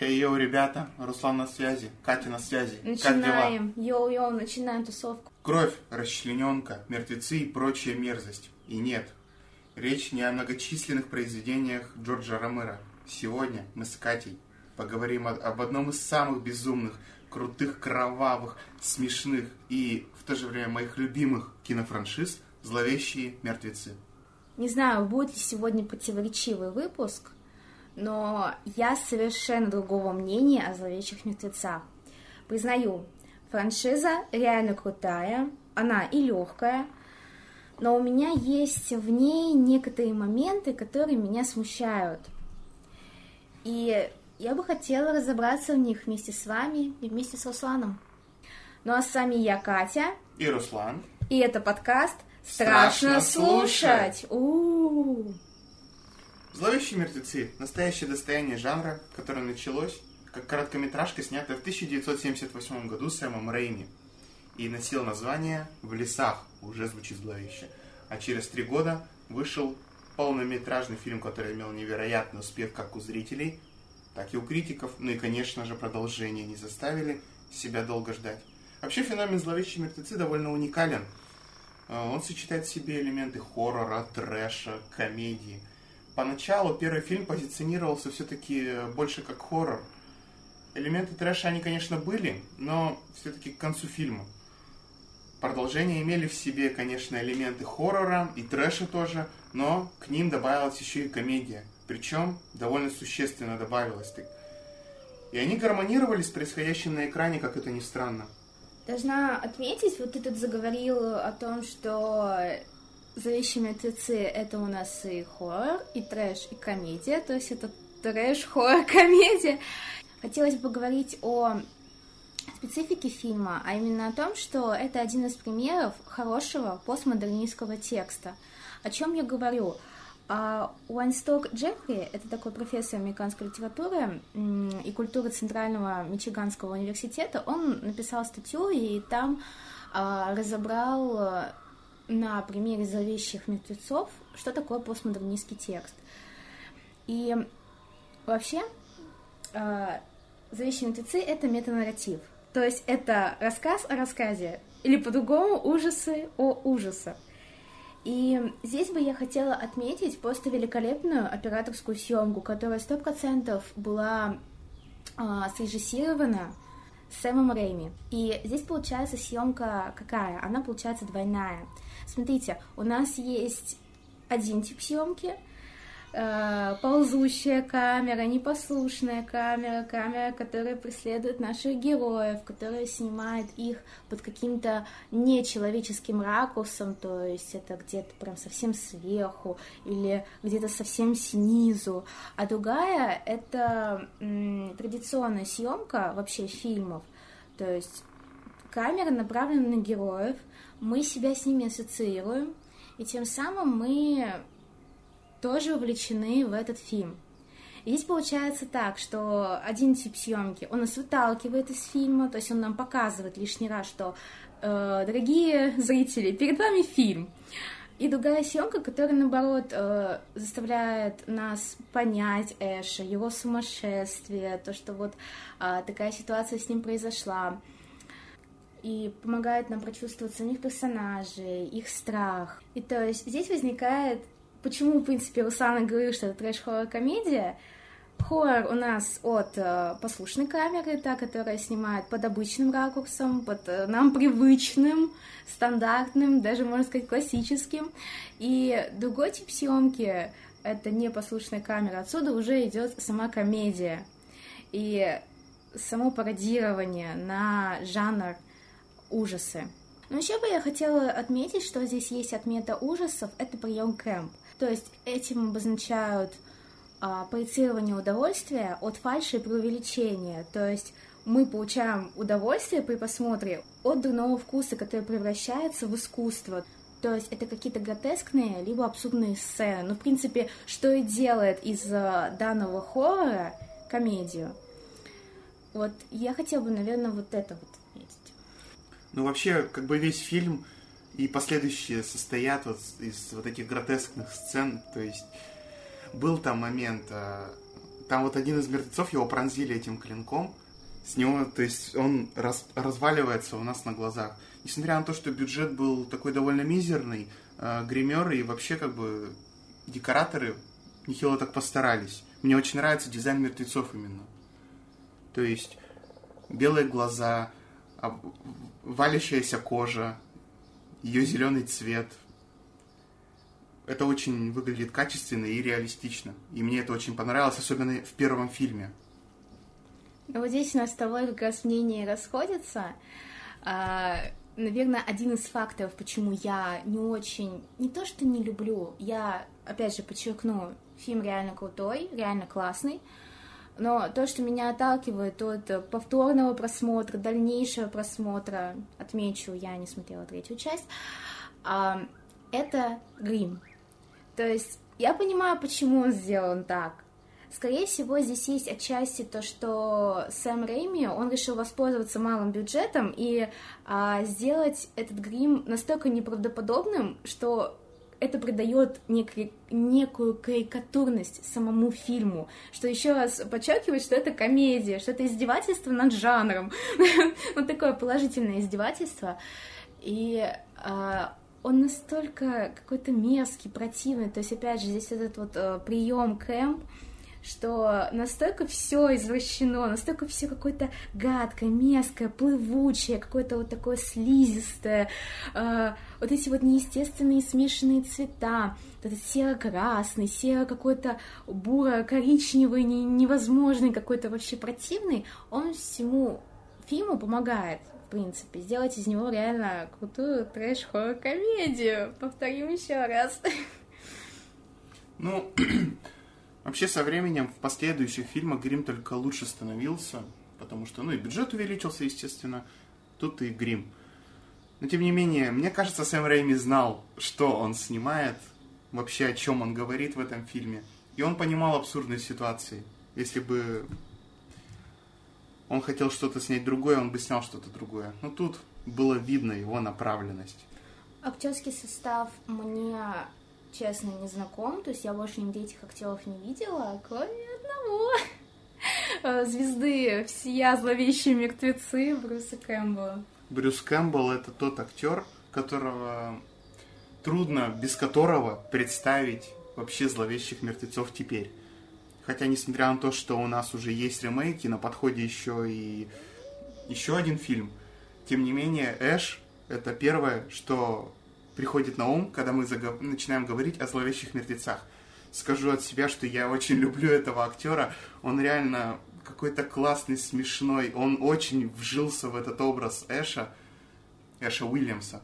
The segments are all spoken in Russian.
Хей, йоу, ребята, Руслан на связи, Катя на связи. Начинаем. Йоу-йоу, начинаем тусовку. Кровь, расчлененка, мертвецы и прочая мерзость. И нет, речь не о многочисленных произведениях Джорджа Ромера. Сегодня мы с Катей поговорим о- об одном из самых безумных, крутых, кровавых, смешных и в то же время моих любимых кинофраншиз «Зловещие мертвецы». Не знаю, будет ли сегодня противоречивый выпуск, но я совершенно другого мнения о зловещих мертвецах. Признаю, франшиза реально крутая, она и легкая, но у меня есть в ней некоторые моменты, которые меня смущают. И я бы хотела разобраться в них вместе с вами и вместе с Русланом. Ну а с вами я, Катя, И Руслан. и это подкаст Страшно «Страшно слушать». слушать». У-у-у. «Зловещие мертвецы» — настоящее достояние жанра, которое началось как короткометражка, снятая в 1978 году Сэмом Рейми и носил название «В лесах», уже звучит зловеще. А через три года вышел полнометражный фильм, который имел невероятный успех как у зрителей, так и у критиков, ну и, конечно же, продолжение не заставили себя долго ждать. Вообще феномен «Зловещие мертвецы» довольно уникален. Э, Он сочетает в себе элементы хоррора, трэша, комедии. Поначалу первый фильм позиционировался все-таки больше как хоррор. Элементы трэша, они, конечно, были, но все-таки к концу фильма. Продолжения имели в себе, конечно, элементы хоррора и трэша тоже, но к ним добавилась еще и комедия. Причем довольно существенно добавилась. И они гармонировали с происходящим на экране, как это ни странно. Должна отметить, вот ты тут заговорил о том, что «Зловещие мертвецы» — это у нас и хоррор, и трэш, и комедия, то есть это трэш, хоррор, комедия. Хотелось бы говорить о специфике фильма, а именно о том, что это один из примеров хорошего постмодернистского текста. О чем я говорю? А, Уайнсток Джеффри, это такой профессор американской литературы и культуры Центрального Мичиганского университета, он написал статью и там а, разобрал а, на примере зловещих мертвецов, что такое постмодернистский текст. И вообще, а, «Зловещие мертвецы» — это метанарратив. То есть это рассказ о рассказе, или по-другому ужасы о ужасах. И здесь бы я хотела отметить просто великолепную операторскую съемку, которая сто процентов была а, срежиссирована Сэмом Рэйми. И здесь получается съемка какая? Она получается двойная. Смотрите, у нас есть один тип съемки, э, ползущая камера, непослушная камера, камера, которая преследует наших героев, которая снимает их под каким-то нечеловеческим ракурсом, то есть это где-то прям совсем сверху или где-то совсем снизу. А другая — это традиционная съемка вообще фильмов, то есть камера направлена на героев, мы себя с ними ассоциируем, и тем самым мы тоже вовлечены в этот фильм. Здесь получается так, что один тип съемки, он нас выталкивает из фильма, то есть он нам показывает лишний раз, что, э, дорогие зрители, перед вами фильм. И другая съемка, которая, наоборот, э, заставляет нас понять Эша, его сумасшествие, то, что вот э, такая ситуация с ним произошла и помогает нам прочувствовать самих персонажей, их страх. И то есть здесь возникает, почему, в принципе, Руслан и говорил, что это трэш-хоррор-комедия, Хоррор у нас от э, послушной камеры, та, которая снимает под обычным ракурсом, под э, нам привычным, стандартным, даже, можно сказать, классическим. И другой тип съемки — это непослушная камера. Отсюда уже идет сама комедия. И само пародирование на жанр ужасы. Но еще бы я хотела отметить, что здесь есть отмета ужасов, это прием кэмп. То есть этим обозначают а, проецирование удовольствия от фальши и преувеличения. То есть мы получаем удовольствие при просмотре от дурного вкуса, который превращается в искусство. То есть это какие-то гротескные, либо абсурдные сцены. Ну, в принципе, что и делает из а, данного хоррора комедию. Вот я хотела бы, наверное, вот это вот отметить. Ну, вообще, как бы весь фильм и последующие состоят вот из вот этих гротескных сцен. То есть был там момент, а, там вот один из мертвецов, его пронзили этим клинком, с него, то есть он раз, разваливается у нас на глазах. Несмотря на то, что бюджет был такой довольно мизерный, э, гримеры и вообще как бы декораторы нехило так постарались. Мне очень нравится дизайн мертвецов именно. То есть белые глаза, валящаяся кожа, ее зеленый цвет. Это очень выглядит качественно и реалистично. И мне это очень понравилось, особенно в первом фильме. Ну, вот здесь у нас с тобой как раз мнения расходятся. А, наверное, один из факторов, почему я не очень, не то что не люблю, я, опять же, подчеркну, фильм реально крутой, реально классный, но то, что меня отталкивает от повторного просмотра, дальнейшего просмотра, отмечу, я не смотрела третью часть, а, это грим. То есть я понимаю, почему он сделан так. Скорее всего, здесь есть отчасти то, что Сэм Рэйми, он решил воспользоваться малым бюджетом и а, сделать этот грим настолько неправдоподобным, что это придает некий, некую карикатурность самому фильму, что еще раз подчеркивает, что это комедия, что это издевательство над жанром, вот такое положительное издевательство, и а, он настолько какой-то мерзкий, противный, то есть опять же здесь этот вот а, прием кэмп, что настолько все извращено, настолько все какое-то гадкое, мерзкое, плывучее, какое-то вот такое слизистое, э, вот эти вот неестественные смешанные цвета, вот этот серо-красный, серо какой-то буро-коричневый, невозможный, какой-то вообще противный, он всему фильму помогает в принципе, сделать из него реально крутую трэш-хоррор-комедию. Повторим еще раз. Ну, Вообще, со временем в последующих фильмах грим только лучше становился, потому что, ну, и бюджет увеличился, естественно, тут и грим. Но, тем не менее, мне кажется, Сэм Рэйми знал, что он снимает, вообще о чем он говорит в этом фильме. И он понимал абсурдность ситуации. Если бы он хотел что-то снять другое, он бы снял что-то другое. Но тут было видно его направленность. Актерский состав мне честно, не знаком, то есть я больше нигде этих актеров не видела, кроме одного э, звезды «Всея зловещие мертвецы» Брюса Кэмпбелла. Брюс Кэмпбелл — это тот актер, которого трудно, без которого представить вообще «Зловещих мертвецов» теперь. Хотя, несмотря на то, что у нас уже есть ремейки, на подходе еще и еще один фильм, тем не менее, Эш — это первое, что приходит на ум, когда мы загов... начинаем говорить о зловещих мертвецах. Скажу от себя, что я очень люблю этого актера. Он реально какой-то классный, смешной. Он очень вжился в этот образ Эша, Эша Уильямса.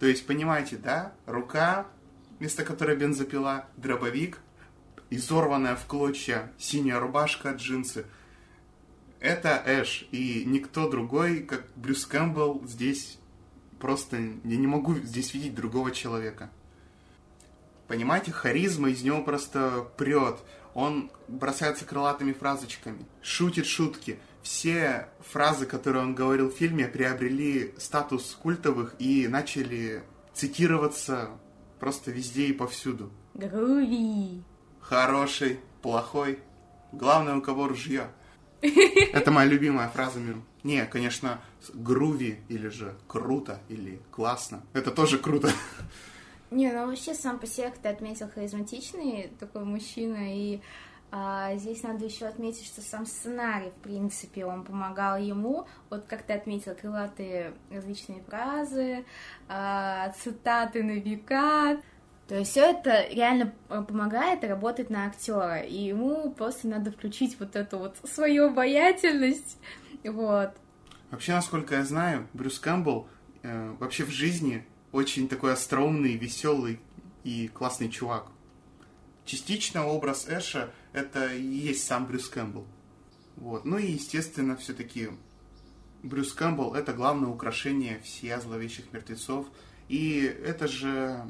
То есть, понимаете, да? Рука, вместо которой бензопила, дробовик, изорванная в клочья синяя рубашка, джинсы. Это Эш, и никто другой, как Брюс Кэмпбелл, здесь просто я не могу здесь видеть другого человека. Понимаете, харизма из него просто прет. Он бросается крылатыми фразочками, шутит шутки. Все фразы, которые он говорил в фильме, приобрели статус культовых и начали цитироваться просто везде и повсюду. Груви. Хороший, плохой. Главное, у кого ружье. Это моя любимая фраза миру. Не, конечно, груви или же круто или классно. Это тоже круто. Не, ну вообще сам по себе, как ты отметил, харизматичный такой мужчина, и а, здесь надо еще отметить, что сам сценарий, в принципе, он помогал ему. Вот как ты отметил, крылатые различные фразы, а, цитаты на века. То есть все это реально помогает работать на актера, и ему просто надо включить вот эту вот свою обаятельность, вот. Вообще, насколько я знаю, Брюс Кэмпбелл э, вообще в жизни очень такой остроумный, веселый и классный чувак. Частично образ Эша это и есть сам Брюс Кэмпбелл. Вот. Ну и, естественно, все-таки Брюс Кэмпбелл это главное украшение всех зловещих мертвецов. И это же,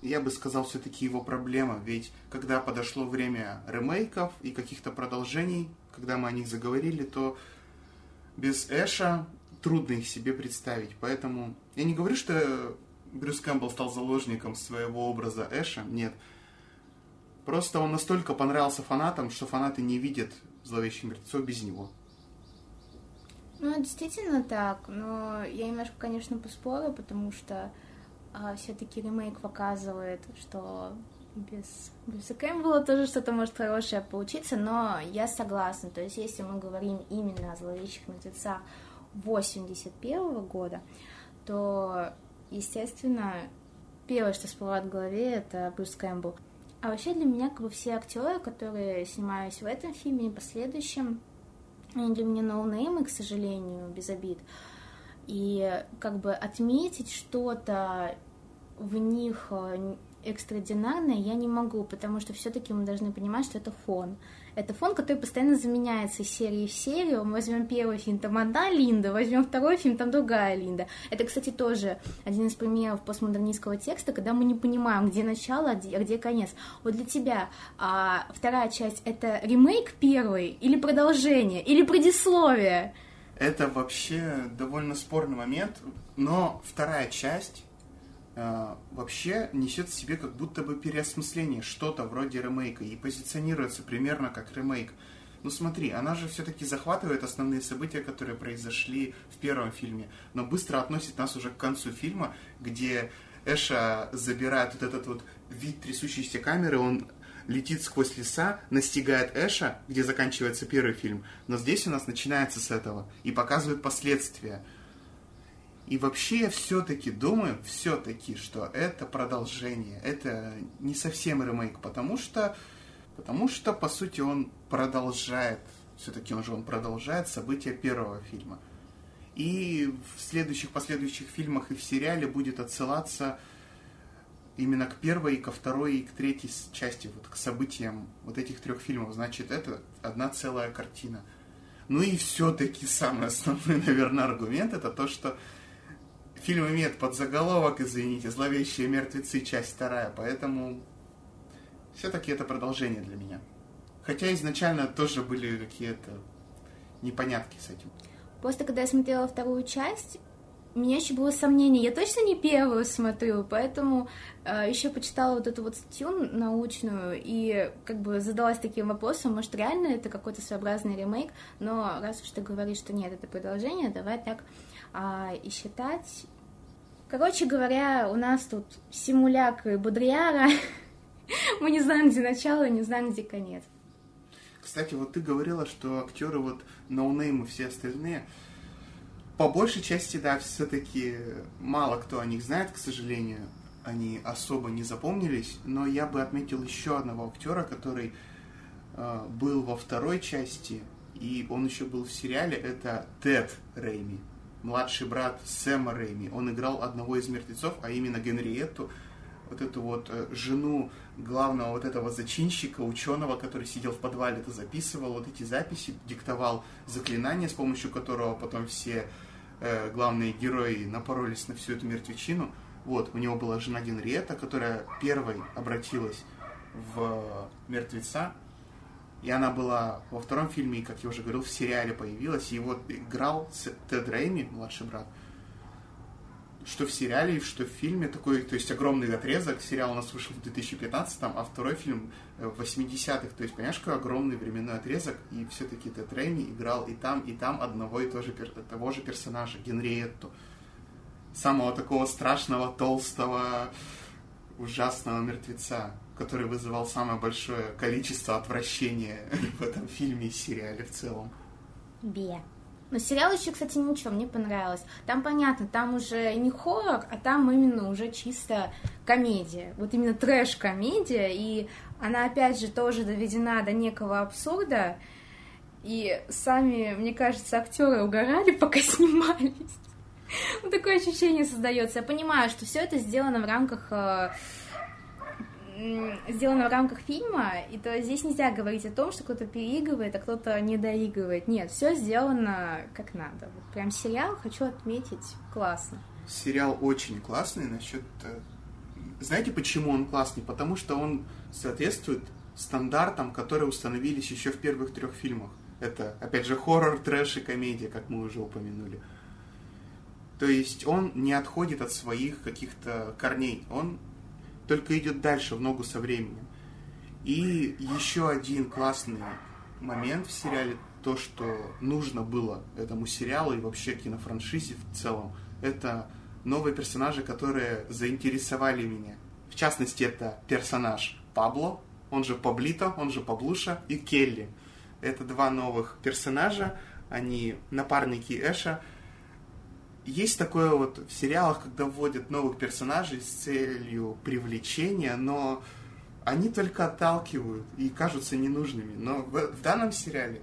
я бы сказал, все-таки его проблема. Ведь когда подошло время ремейков и каких-то продолжений, когда мы о них заговорили, то без Эша трудно их себе представить. Поэтому я не говорю, что Брюс Кэмпбелл стал заложником своего образа Эша, нет. Просто он настолько понравился фанатам, что фанаты не видят зловещих мертвецов без него. Ну, действительно так, но я немножко, конечно, поспорю, потому что а, все-таки ремейк показывает, что без Брюса Кэмпбелла тоже что-то может хорошее получиться, но я согласна. То есть, если мы говорим именно о зловещих мертвецах 81 года, то, естественно, первое, что всплывает в голове, это Брюс Кэмпбелл. А вообще для меня как бы все актеры, которые снимались в этом фильме и последующем, они для меня ноунеймы, к сожалению, без обид. И как бы отметить что-то в них э, экстраординарное я не могу, потому что все-таки мы должны понимать, что это фон. Это фон, который постоянно заменяется из серии в серию. Мы возьмем первый фильм, там одна Линда, возьмем второй фильм, там другая Линда. Это, кстати, тоже один из примеров постмодернистского текста, когда мы не понимаем, где начало, а где, а конец. Вот для тебя а, вторая часть — это ремейк первой или продолжение, или предисловие? Это вообще довольно спорный момент, но вторая часть вообще несет в себе как будто бы переосмысление, что-то вроде ремейка, и позиционируется примерно как ремейк. Ну смотри, она же все-таки захватывает основные события, которые произошли в первом фильме, но быстро относит нас уже к концу фильма, где Эша забирает вот этот вот вид трясущейся камеры, он летит сквозь леса, настигает Эша, где заканчивается первый фильм, но здесь у нас начинается с этого и показывает последствия. И вообще я все-таки думаю, все-таки, что это продолжение, это не совсем ремейк, потому что, потому что, по сути, он продолжает, все-таки он же он продолжает события первого фильма. И в следующих, последующих фильмах и в сериале будет отсылаться именно к первой, и ко второй, и к третьей части, вот к событиям вот этих трех фильмов. Значит, это одна целая картина. Ну и все-таки самый основной, наверное, аргумент это то, что Фильм имеет подзаголовок, извините, «Зловещие мертвецы. Часть вторая», поэтому все-таки это продолжение для меня. Хотя изначально тоже были какие-то непонятки с этим. Просто когда я смотрела вторую часть, у меня еще было сомнение, я точно не первую смотрю, поэтому э, еще почитала вот эту вот статью научную и как бы задалась таким вопросом, может реально это какой-то своеобразный ремейк, но раз уж ты говоришь, что нет, это продолжение, давай так э, и считать. Короче говоря, у нас тут симуляк и Бодрияра. Мы не знаем, где начало, не знаем, где конец. Кстати, вот ты говорила, что актеры вот ноунеймы все остальные. По большей части, да, все-таки мало кто о них знает, к сожалению. Они особо не запомнились. Но я бы отметил еще одного актера, который э, был во второй части, и он еще был в сериале. Это Тед Рейми младший брат Сэма Рэйми. Он играл одного из мертвецов, а именно Генриетту, вот эту вот э, жену главного вот этого зачинщика, ученого, который сидел в подвале, это записывал, вот эти записи, диктовал заклинания, с помощью которого потом все э, главные герои напоролись на всю эту мертвечину. Вот, у него была жена Генриетта, которая первой обратилась в мертвеца, и она была во втором фильме, как я уже говорил, в сериале появилась. И вот играл Тед Рейми, младший брат. Что в сериале, что в фильме такой, то есть огромный отрезок. Сериал у нас вышел в 2015, а второй фильм в 80-х. То есть, понимаешь, какой огромный временной отрезок. И все-таки Тед Рейми играл и там, и там одного и того же, того же персонажа, Генриетту. Самого такого страшного, толстого, ужасного мертвеца который вызывал самое большое количество отвращения в этом фильме и сериале в целом. Бе. Но сериал еще, кстати, ничего, мне понравилось. Там понятно, там уже не хоррор, а там именно уже чисто комедия. Вот именно трэш-комедия, и она, опять же, тоже доведена до некого абсурда. И сами, мне кажется, актеры угорали, пока снимались. Вот такое ощущение создается. Я понимаю, что все это сделано в рамках э, сделано в рамках фильма, и то здесь нельзя говорить о том, что кто-то переигрывает, а кто-то не доигрывает. Нет, все сделано как надо. Вот прям сериал хочу отметить классно. Сериал очень классный насчет... Э, знаете, почему он классный? Потому что он соответствует стандартам, которые установились еще в первых трех фильмах. Это, опять же, хоррор, трэш и комедия, как мы уже упомянули. То есть он не отходит от своих каких-то корней. Он только идет дальше в ногу со временем. И еще один классный момент в сериале, то, что нужно было этому сериалу и вообще кинофраншизе в целом, это новые персонажи, которые заинтересовали меня. В частности, это персонаж Пабло, он же Паблито, он же Паблуша и Келли. Это два новых персонажа, они напарники Эша. Есть такое вот в сериалах, когда вводят новых персонажей с целью привлечения, но они только отталкивают и кажутся ненужными. Но в, в данном сериале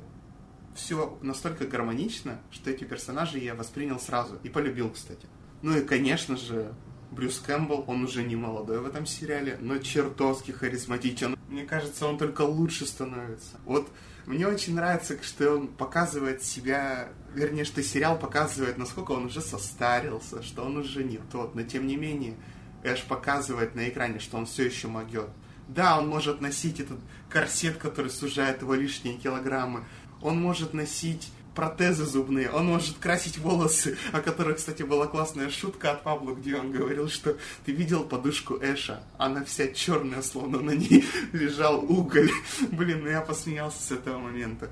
все настолько гармонично, что эти персонажи я воспринял сразу и полюбил, кстати. Ну и, конечно же, Брюс Кэмпбелл, он уже не молодой в этом сериале, но чертовски харизматичен. Мне кажется, он только лучше становится. Вот мне очень нравится, что он показывает себя, вернее, что сериал показывает, насколько он уже состарился, что он уже не тот, но тем не менее Эш показывает на экране, что он все еще могет. Да, он может носить этот корсет, который сужает его лишние килограммы. Он может носить протезы зубные, он может красить волосы, о которых, кстати, была классная шутка от Пабло, где он говорил, что ты видел подушку Эша, она вся черная, словно на ней лежал уголь. Блин, ну я посмеялся с этого момента.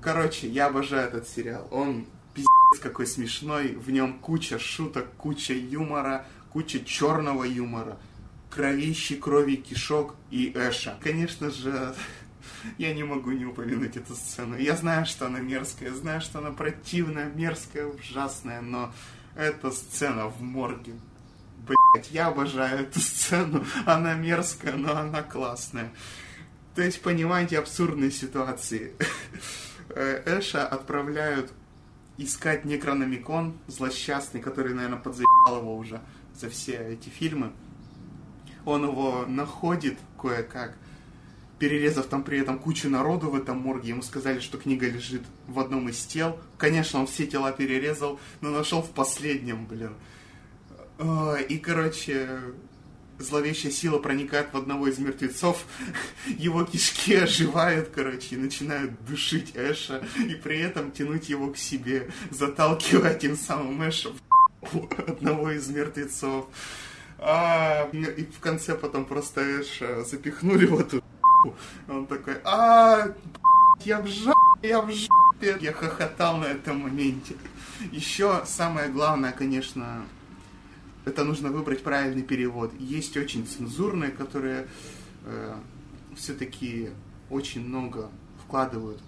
Короче, я обожаю этот сериал. Он пиздец какой смешной, в нем куча шуток, куча юмора, куча черного юмора, кровищи, крови, кишок и Эша. Конечно же, я не могу не упомянуть эту сцену. Я знаю, что она мерзкая, знаю, что она противная, мерзкая, ужасная, но эта сцена в морге. Блять, я обожаю эту сцену. Она мерзкая, но она классная. То есть, понимаете, абсурдные ситуации. Э, Эша отправляют искать Некрономикон, злосчастный, который, наверное, подзаебал его уже за все эти фильмы. Он его находит кое-как, перерезав там при этом кучу народу в этом морге, ему сказали, что книга лежит в одном из тел. Конечно, он все тела перерезал, но нашел в последнем, блин. И, короче, зловещая сила проникает в одного из мертвецов, его кишки оживают, короче, и начинают душить Эша, и при этом тянуть его к себе, заталкивая тем самым Эша в одного из мертвецов. А, и в конце потом просто Эша запихнули в эту он такой, а, я в жопе, я в жопе. Я хохотал на этом моменте. Еще самое главное, конечно, это нужно выбрать правильный перевод. Есть очень цензурные, которые э, все-таки очень много вкладывают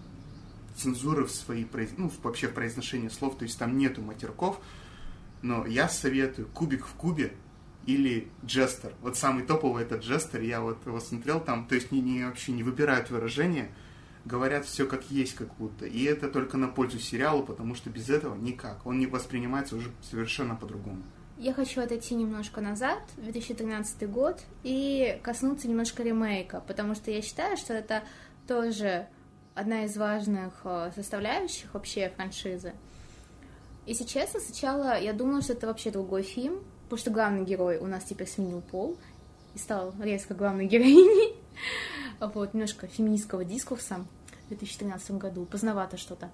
цензуры в свои, ну, вообще в произношение слов, то есть там нету матерков, но я советую кубик в кубе или Джестер. Вот самый топовый это Джестер, я вот его смотрел там, то есть не, не, вообще не выбирают выражения, говорят все как есть как будто. И это только на пользу сериалу, потому что без этого никак. Он не воспринимается уже совершенно по-другому. Я хочу отойти немножко назад, 2013 год, и коснуться немножко ремейка, потому что я считаю, что это тоже одна из важных э, составляющих вообще франшизы. Если честно, сначала я думала, что это вообще другой фильм, потому что главный герой у нас теперь сменил пол и стал резко главной героиней. Вот, немножко феминистского дискурса в 2013 году, поздновато что-то.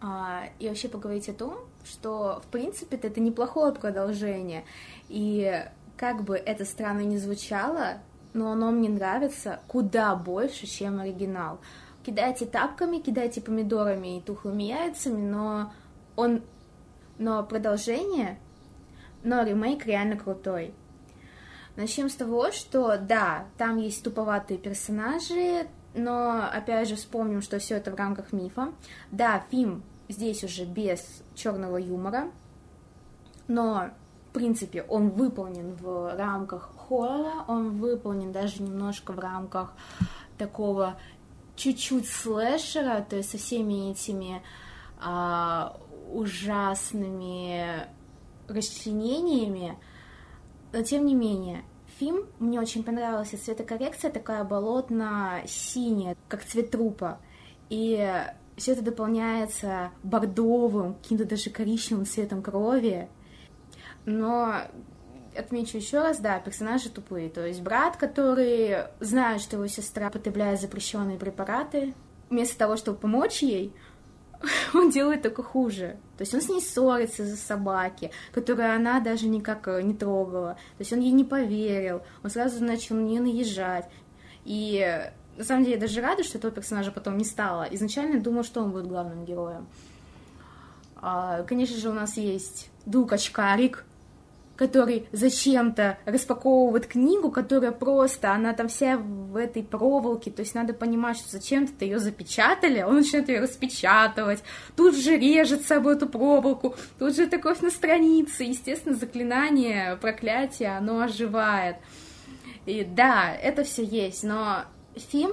А, и вообще поговорить о том, что, в принципе, это неплохое продолжение. И как бы это странно не звучало, но оно мне нравится куда больше, чем оригинал. Кидайте тапками, кидайте помидорами и тухлыми яйцами, но он... Но продолжение но ремейк реально крутой. Начнем с того, что да, там есть туповатые персонажи, но опять же вспомним, что все это в рамках мифа. Да, фильм здесь уже без черного юмора, но в принципе он выполнен в рамках хоррора, он выполнен даже немножко в рамках такого чуть-чуть слэшера, то есть со всеми этими а, ужасными расчленениями, но тем не менее, фильм мне очень понравился. Цветокоррекция такая болотно-синяя, как цвет трупа. И все это дополняется бордовым, каким-то даже коричневым цветом крови. Но отмечу еще раз, да, персонажи тупые. То есть брат, который знает, что его сестра употребляет запрещенные препараты, вместо того, чтобы помочь ей, он делает только хуже. То есть он с ней ссорится за собаки, которую она даже никак э, не трогала. То есть он ей не поверил, он сразу начал на нее наезжать. И И на самом деле я даже рада, что этого персонажа потом не стало. Изначально думала, что он будет главным героем. А, конечно же, у нас есть друг Очкарик, который зачем-то распаковывает книгу, которая просто, она там вся в этой проволоке, то есть надо понимать, что зачем-то ее запечатали, он начинает ее распечатывать, тут же режет с собой эту проволоку, тут же такое на странице, естественно, заклинание, проклятие, оно оживает. И да, это все есть, но фильм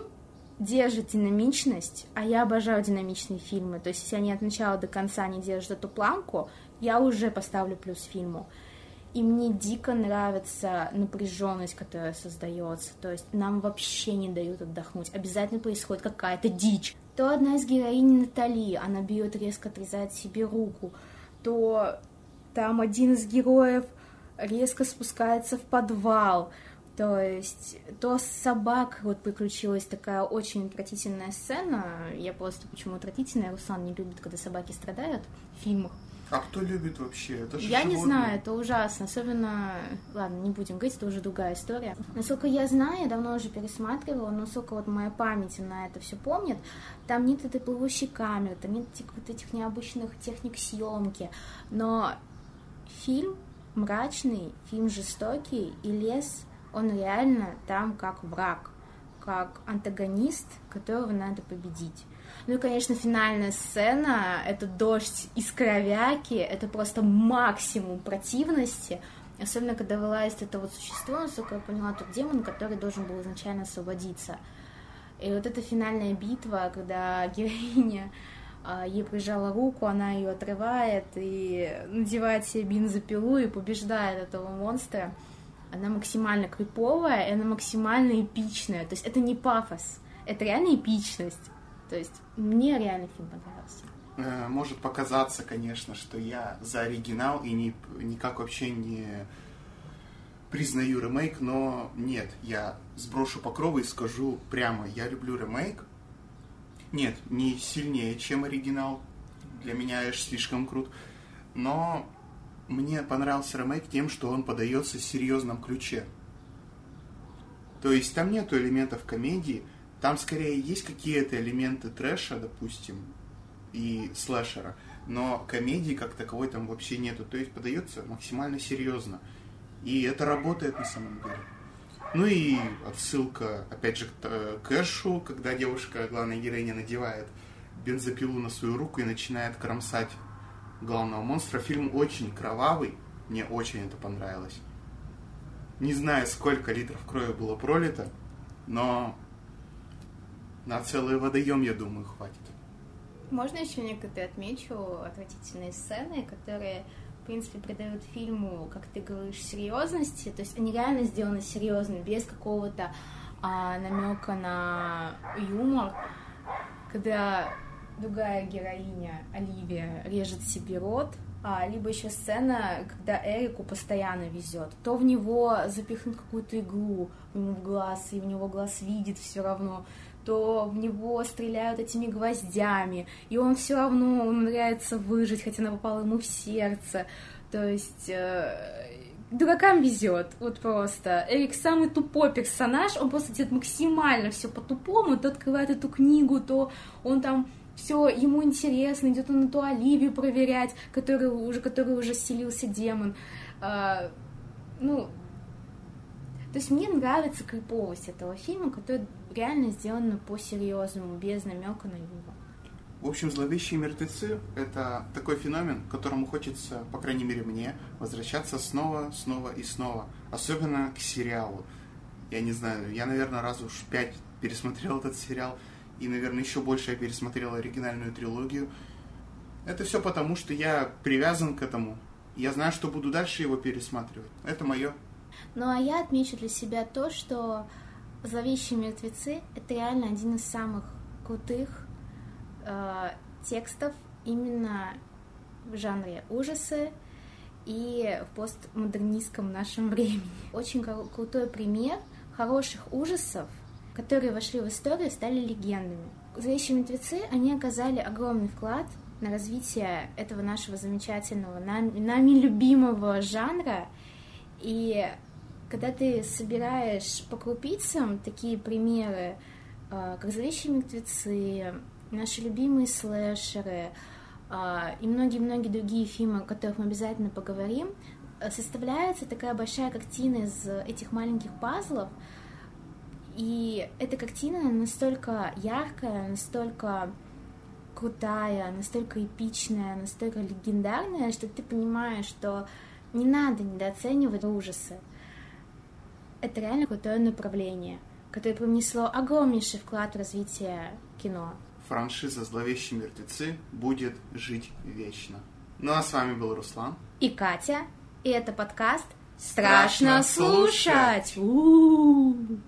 держит динамичность, а я обожаю динамичные фильмы, то есть если они от начала до конца не держат эту планку, я уже поставлю плюс фильму. И мне дико нравится напряженность, которая создается. То есть нам вообще не дают отдохнуть. Обязательно происходит какая-то дичь. То одна из героинь Натали, она бьет резко отрезает себе руку. То там один из героев резко спускается в подвал. То есть, то с собак вот приключилась такая очень отвратительная сцена. Я просто почему отвратительная, Руслан не любит, когда собаки страдают в фильмах. А кто любит вообще? Это же я животные. не знаю, это ужасно. Особенно, ладно, не будем говорить, это уже другая история. Насколько я знаю, я давно уже пересматривала, но насколько вот моя память на это все помнит, там нет этой плывущей камеры, там нет этих, вот этих необычных техник съемки. Но фильм мрачный, фильм жестокий, и лес, он реально там как враг, как антагонист, которого надо победить. Ну и, конечно, финальная сцена, это дождь из кровяки, это просто максимум противности, особенно когда вылазит это вот существо, насколько я поняла, тот демон, который должен был изначально освободиться. И вот эта финальная битва, когда героиня а, ей прижала руку, она ее отрывает и надевает себе бензопилу и побеждает этого монстра. Она максимально криповая, и она максимально эпичная. То есть это не пафос, это реально эпичность. То есть мне реально фильм понравился. Э, Может показаться, конечно, что я за оригинал и ни, никак вообще не признаю ремейк, но нет, я сброшу покровы и скажу прямо, я люблю ремейк. Нет, не сильнее, чем оригинал. Для меня аж слишком крут. Но мне понравился ремейк тем, что он подается в серьезном ключе. То есть там нету элементов комедии, там скорее есть какие-то элементы трэша, допустим, и слэшера, но комедии как таковой там вообще нету. То есть подается максимально серьезно. И это работает на самом деле. Ну и отсылка, опять же, к Кэшу, когда девушка, главная героиня, надевает бензопилу на свою руку и начинает кромсать главного монстра. Фильм очень кровавый, мне очень это понравилось. Не знаю, сколько литров крови было пролито, но на целый водоем, я думаю, хватит. Можно еще некоторые отмечу отвратительные сцены, которые, в принципе, придают фильму, как ты говоришь, серьезности. То есть они реально сделаны серьезно, без какого-то а, намека на юмор. Когда другая героиня, Оливия, режет себе рот, а, либо еще сцена, когда Эрику постоянно везет. То в него запихнут какую-то иглу ему в глаз, и у него глаз видит все равно то в него стреляют этими гвоздями, и он все равно умудряется выжить, хотя она попала ему в сердце. То есть э, дуракам везет, вот просто. Эрик самый тупой персонаж, он просто делает максимально все по-тупому, то открывает эту книгу, то он там все ему интересно, идет он эту Оливию проверять, который уже, который уже селился демон. А, ну, то есть мне нравится криповость этого фильма, который реально сделано по-серьезному, без намека на юмор. В общем, «Зловещие мертвецы» — это такой феномен, к которому хочется, по крайней мере мне, возвращаться снова, снова и снова. Особенно к сериалу. Я не знаю, я, наверное, раз уж пять пересмотрел этот сериал, и, наверное, еще больше я пересмотрел оригинальную трилогию. Это все потому, что я привязан к этому. Я знаю, что буду дальше его пересматривать. Это мое. Ну, а я отмечу для себя то, что «Зловещие мертвецы» — это реально один из самых крутых э, текстов именно в жанре ужасы и в постмодернистском нашем времени. Очень крутой пример хороших ужасов, которые вошли в историю и стали легендами. «Зловещие мертвецы» они оказали огромный вклад на развитие этого нашего замечательного, нами, нами любимого жанра, и когда ты собираешь по крупицам такие примеры, э, как «Зловещие мертвецы», наши любимые слэшеры э, и многие-многие другие фильмы, о которых мы обязательно поговорим, составляется такая большая картина из этих маленьких пазлов, и эта картина настолько яркая, настолько крутая, настолько эпичная, настолько легендарная, что ты понимаешь, что не надо недооценивать ужасы. Это реально крутое направление, которое принесло огромнейший вклад в развитие кино. Франшиза «Зловещие мертвецы» будет жить вечно. Ну а с вами был Руслан. И Катя. И это подкаст «Страшно, Страшно слушать!» слушать.